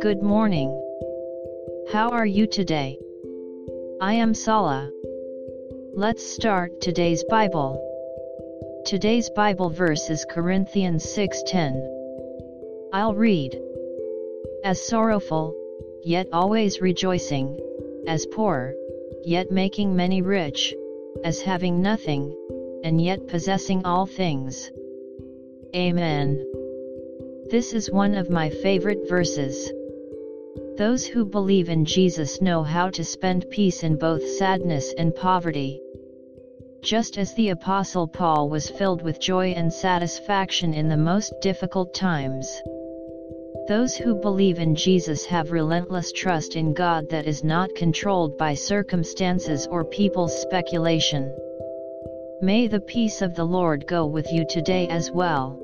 Good morning. How are you today? I am Sala. Let's start today's Bible. Today's Bible verse is Corinthians 6:10. I'll read. As sorrowful, yet always rejoicing, as poor, yet making many rich, as having nothing, and yet possessing all things. Amen. This is one of my favorite verses. Those who believe in Jesus know how to spend peace in both sadness and poverty. Just as the Apostle Paul was filled with joy and satisfaction in the most difficult times. Those who believe in Jesus have relentless trust in God that is not controlled by circumstances or people's speculation. May the peace of the Lord go with you today as well.